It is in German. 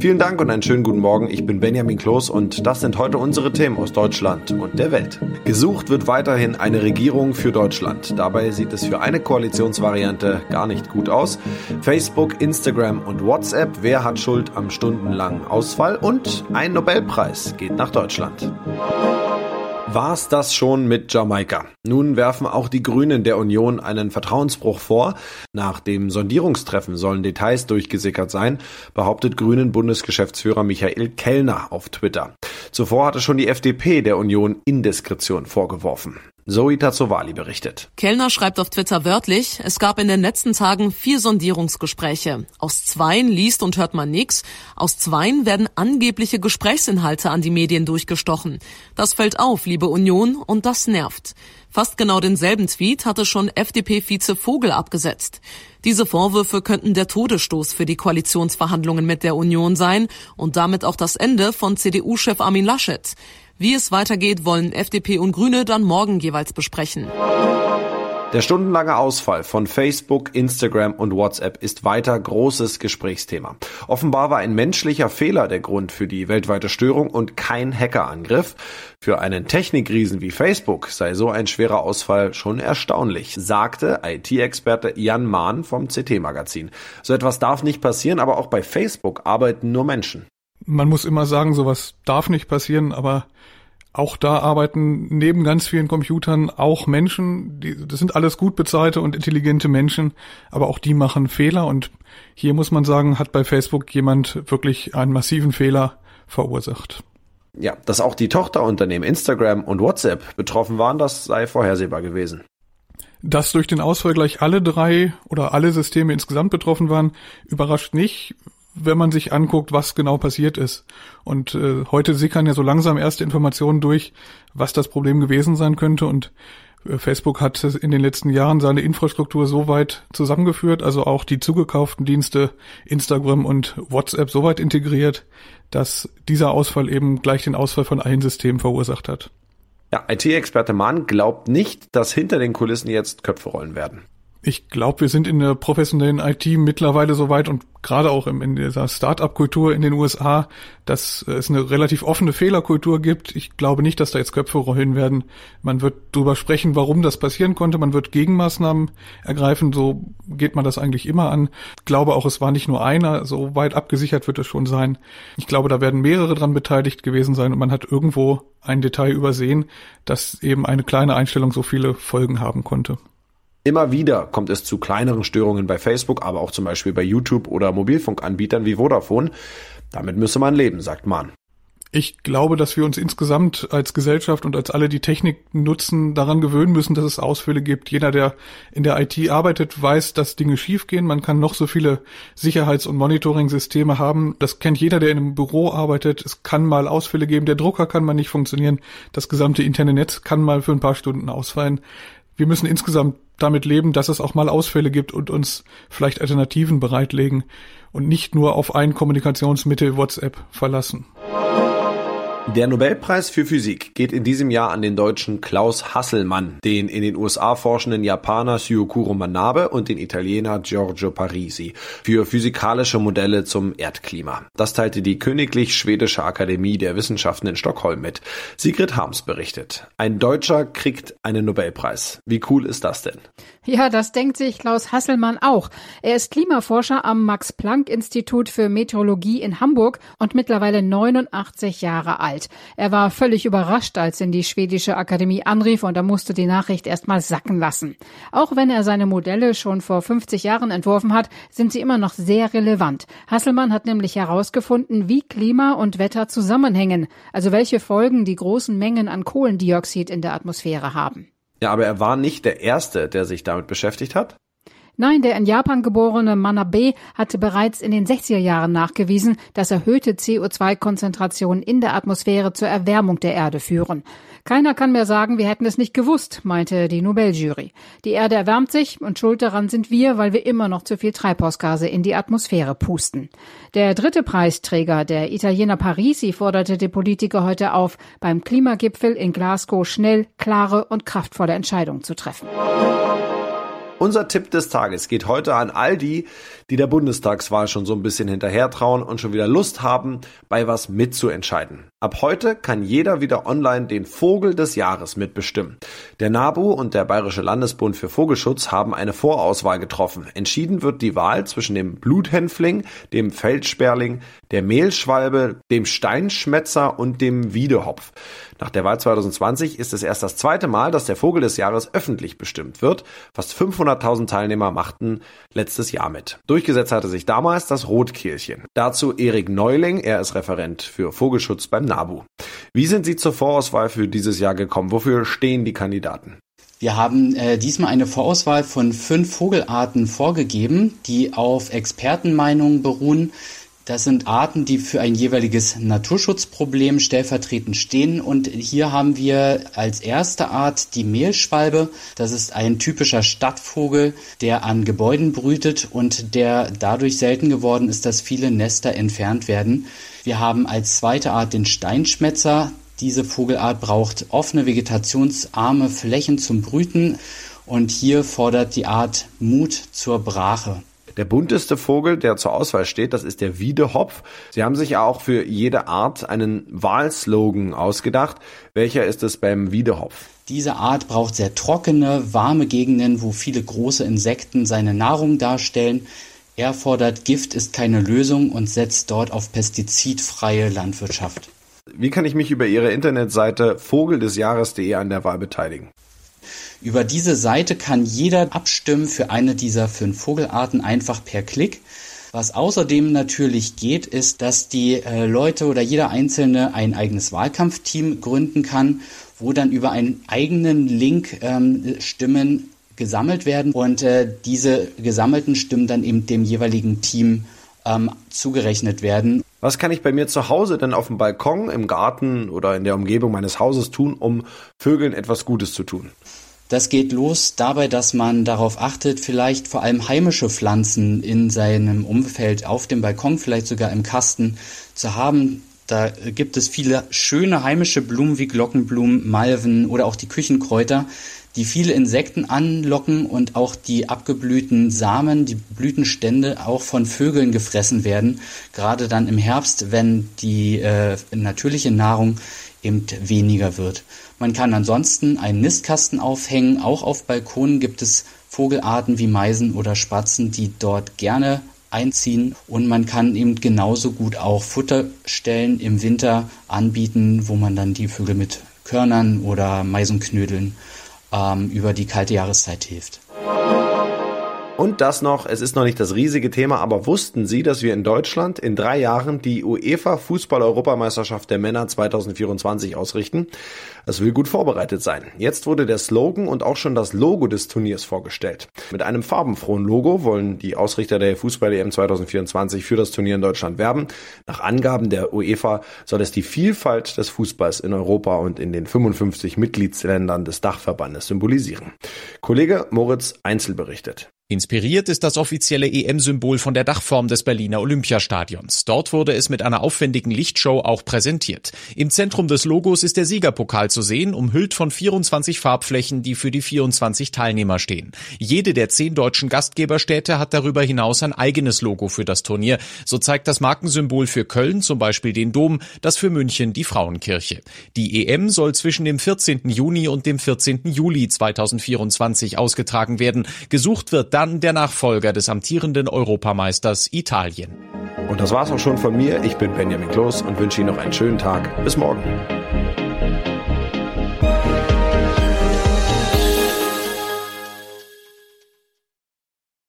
Vielen Dank und einen schönen guten Morgen. Ich bin Benjamin Kloß und das sind heute unsere Themen aus Deutschland und der Welt. Gesucht wird weiterhin eine Regierung für Deutschland. Dabei sieht es für eine Koalitionsvariante gar nicht gut aus. Facebook, Instagram und WhatsApp. Wer hat Schuld am stundenlangen Ausfall? Und ein Nobelpreis geht nach Deutschland. War's das schon mit Jamaika? Nun werfen auch die Grünen der Union einen Vertrauensbruch vor. Nach dem Sondierungstreffen sollen Details durchgesickert sein, behauptet Grünen Bundesgeschäftsführer Michael Kellner auf Twitter. Zuvor hatte schon die FDP der Union Indiskretion vorgeworfen. Zoe Tazzovali berichtet. Kellner schreibt auf Twitter wörtlich, es gab in den letzten Tagen vier Sondierungsgespräche. Aus zweien liest und hört man nichts. Aus zweien werden angebliche Gesprächsinhalte an die Medien durchgestochen. Das fällt auf, liebe Union, und das nervt. Fast genau denselben Tweet hatte schon FDP-Vize Vogel abgesetzt. Diese Vorwürfe könnten der Todesstoß für die Koalitionsverhandlungen mit der Union sein und damit auch das Ende von CDU-Chef Armin Laschet. Wie es weitergeht, wollen FDP und Grüne dann morgen jeweils besprechen. Der stundenlange Ausfall von Facebook, Instagram und WhatsApp ist weiter großes Gesprächsthema. Offenbar war ein menschlicher Fehler der Grund für die weltweite Störung und kein Hackerangriff. Für einen Technikriesen wie Facebook sei so ein schwerer Ausfall schon erstaunlich, sagte IT-Experte Jan Mahn vom CT-Magazin. So etwas darf nicht passieren, aber auch bei Facebook arbeiten nur Menschen man muss immer sagen, sowas darf nicht passieren, aber auch da arbeiten neben ganz vielen Computern auch Menschen, die, das sind alles gut bezahlte und intelligente Menschen, aber auch die machen Fehler und hier muss man sagen, hat bei Facebook jemand wirklich einen massiven Fehler verursacht. Ja, dass auch die Tochterunternehmen Instagram und WhatsApp betroffen waren, das sei vorhersehbar gewesen. Dass durch den Ausfall gleich alle drei oder alle Systeme insgesamt betroffen waren, überrascht nicht, wenn man sich anguckt, was genau passiert ist. Und äh, heute sickern ja so langsam erste Informationen durch, was das Problem gewesen sein könnte. Und äh, Facebook hat in den letzten Jahren seine Infrastruktur so weit zusammengeführt, also auch die zugekauften Dienste Instagram und WhatsApp so weit integriert, dass dieser Ausfall eben gleich den Ausfall von allen Systemen verursacht hat. Ja, IT-Experte Mahn glaubt nicht, dass hinter den Kulissen jetzt Köpfe rollen werden. Ich glaube, wir sind in der professionellen IT mittlerweile so weit und gerade auch in dieser Start-up-Kultur in den USA, dass es eine relativ offene Fehlerkultur gibt. Ich glaube nicht, dass da jetzt Köpfe rollen werden. Man wird drüber sprechen, warum das passieren konnte. Man wird Gegenmaßnahmen ergreifen. So geht man das eigentlich immer an. Ich glaube auch, es war nicht nur einer. So weit abgesichert wird es schon sein. Ich glaube, da werden mehrere dran beteiligt gewesen sein und man hat irgendwo ein Detail übersehen, dass eben eine kleine Einstellung so viele Folgen haben konnte. Immer wieder kommt es zu kleineren Störungen bei Facebook, aber auch zum Beispiel bei YouTube oder Mobilfunkanbietern wie Vodafone. Damit müsse man leben, sagt Mahn. Ich glaube, dass wir uns insgesamt als Gesellschaft und als alle, die Technik nutzen, daran gewöhnen müssen, dass es Ausfälle gibt. Jeder, der in der IT arbeitet, weiß, dass Dinge schiefgehen. Man kann noch so viele Sicherheits- und Monitoring-Systeme haben. Das kennt jeder, der in einem Büro arbeitet. Es kann mal Ausfälle geben. Der Drucker kann mal nicht funktionieren. Das gesamte interne Netz kann mal für ein paar Stunden ausfallen. Wir müssen insgesamt damit leben, dass es auch mal Ausfälle gibt und uns vielleicht Alternativen bereitlegen und nicht nur auf ein Kommunikationsmittel WhatsApp verlassen. Der Nobelpreis für Physik geht in diesem Jahr an den Deutschen Klaus Hasselmann, den in den USA forschenden Japaner Syukuro Manabe und den Italiener Giorgio Parisi für physikalische Modelle zum Erdklima. Das teilte die Königlich Schwedische Akademie der Wissenschaften in Stockholm mit. Sigrid Harms berichtet. Ein Deutscher kriegt einen Nobelpreis. Wie cool ist das denn? Ja, das denkt sich Klaus Hasselmann auch. Er ist Klimaforscher am Max-Planck-Institut für Meteorologie in Hamburg und mittlerweile 89 Jahre alt. Er war völlig überrascht, als ihn die schwedische Akademie anrief und er musste die Nachricht erstmal sacken lassen. Auch wenn er seine Modelle schon vor 50 Jahren entworfen hat, sind sie immer noch sehr relevant. Hasselmann hat nämlich herausgefunden, wie Klima und Wetter zusammenhängen, also welche Folgen die großen Mengen an Kohlendioxid in der Atmosphäre haben. Ja, aber er war nicht der Erste, der sich damit beschäftigt hat. Nein, der in Japan geborene Manabe hatte bereits in den 60er Jahren nachgewiesen, dass erhöhte CO2-Konzentrationen in der Atmosphäre zur Erwärmung der Erde führen. Keiner kann mehr sagen, wir hätten es nicht gewusst, meinte die Nobeljury. Die Erde erwärmt sich und schuld daran sind wir, weil wir immer noch zu viel Treibhausgase in die Atmosphäre pusten. Der dritte Preisträger, der Italiener Parisi, forderte die Politiker heute auf, beim Klimagipfel in Glasgow schnell, klare und kraftvolle Entscheidungen zu treffen. Unser Tipp des Tages geht heute an all die, die der Bundestagswahl schon so ein bisschen hinterher trauen und schon wieder Lust haben, bei was mitzuentscheiden. Ab heute kann jeder wieder online den Vogel des Jahres mitbestimmen. Der NABU und der Bayerische Landesbund für Vogelschutz haben eine Vorauswahl getroffen. Entschieden wird die Wahl zwischen dem Bluthänfling, dem Feldsperling, der Mehlschwalbe, dem Steinschmetzer und dem Wiedehopf. Nach der Wahl 2020 ist es erst das zweite Mal, dass der Vogel des Jahres öffentlich bestimmt wird. Fast 500.000 Teilnehmer machten letztes Jahr mit. Durchgesetzt hatte sich damals das Rotkehlchen. Dazu Erik Neuling, er ist Referent für Vogelschutz beim NABU. Wie sind Sie zur Vorauswahl für dieses Jahr gekommen? Wofür stehen die Kandidaten? Wir haben äh, diesmal eine Vorauswahl von fünf Vogelarten vorgegeben, die auf Expertenmeinungen beruhen. Das sind Arten, die für ein jeweiliges Naturschutzproblem stellvertretend stehen. Und hier haben wir als erste Art die Mehlschwalbe. Das ist ein typischer Stadtvogel, der an Gebäuden brütet und der dadurch selten geworden ist, dass viele Nester entfernt werden. Wir haben als zweite Art den Steinschmetzer. Diese Vogelart braucht offene vegetationsarme Flächen zum Brüten. Und hier fordert die Art Mut zur Brache. Der bunteste Vogel, der zur Auswahl steht, das ist der Wiedehopf. Sie haben sich auch für jede Art einen Wahlslogan ausgedacht. Welcher ist es beim Wiedehopf? Diese Art braucht sehr trockene, warme Gegenden, wo viele große Insekten seine Nahrung darstellen. Er fordert, Gift ist keine Lösung und setzt dort auf pestizidfreie Landwirtschaft. Wie kann ich mich über Ihre Internetseite vogeldesjahres.de an der Wahl beteiligen? Über diese Seite kann jeder abstimmen für eine dieser fünf Vogelarten einfach per Klick. Was außerdem natürlich geht, ist, dass die äh, Leute oder jeder Einzelne ein eigenes Wahlkampfteam gründen kann, wo dann über einen eigenen Link ähm, Stimmen gesammelt werden und äh, diese gesammelten Stimmen dann eben dem jeweiligen Team ähm, zugerechnet werden. Was kann ich bei mir zu Hause denn auf dem Balkon, im Garten oder in der Umgebung meines Hauses tun, um Vögeln etwas Gutes zu tun? Das geht los dabei, dass man darauf achtet, vielleicht vor allem heimische Pflanzen in seinem Umfeld auf dem Balkon, vielleicht sogar im Kasten zu haben. Da gibt es viele schöne heimische Blumen wie Glockenblumen, Malven oder auch die Küchenkräuter, die viele Insekten anlocken und auch die abgeblühten Samen, die Blütenstände auch von Vögeln gefressen werden. Gerade dann im Herbst, wenn die äh, natürliche Nahrung eben weniger wird. Man kann ansonsten einen Nistkasten aufhängen. Auch auf Balkonen gibt es Vogelarten wie Meisen oder Spatzen, die dort gerne einziehen und man kann eben genauso gut auch Futterstellen im Winter anbieten, wo man dann die Vögel mit Körnern oder Meisenknödeln ähm, über die kalte Jahreszeit hilft. Und das noch, es ist noch nicht das riesige Thema, aber wussten Sie, dass wir in Deutschland in drei Jahren die UEFA Fußball-Europameisterschaft der Männer 2024 ausrichten? Das will gut vorbereitet sein. Jetzt wurde der Slogan und auch schon das Logo des Turniers vorgestellt. Mit einem farbenfrohen Logo wollen die Ausrichter der Fußball-EM 2024 für das Turnier in Deutschland werben. Nach Angaben der UEFA soll es die Vielfalt des Fußballs in Europa und in den 55 Mitgliedsländern des Dachverbandes symbolisieren. Kollege Moritz Einzel berichtet. Inspiriert ist das offizielle EM-Symbol von der Dachform des Berliner Olympiastadions. Dort wurde es mit einer aufwendigen Lichtshow auch präsentiert. Im Zentrum des Logos ist der Siegerpokal zu sehen, umhüllt von 24 Farbflächen, die für die 24 Teilnehmer stehen. Jede der zehn deutschen Gastgeberstädte hat darüber hinaus ein eigenes Logo für das Turnier. So zeigt das Markensymbol für Köln zum Beispiel den Dom, das für München die Frauenkirche. Die EM soll zwischen dem 14. Juni und dem 14. Juli 2024 ausgetragen werden. Gesucht wird dann der Nachfolger des amtierenden Europameisters Italien. Und das war's auch schon von mir. Ich bin Benjamin Kloß und wünsche Ihnen noch einen schönen Tag. Bis morgen.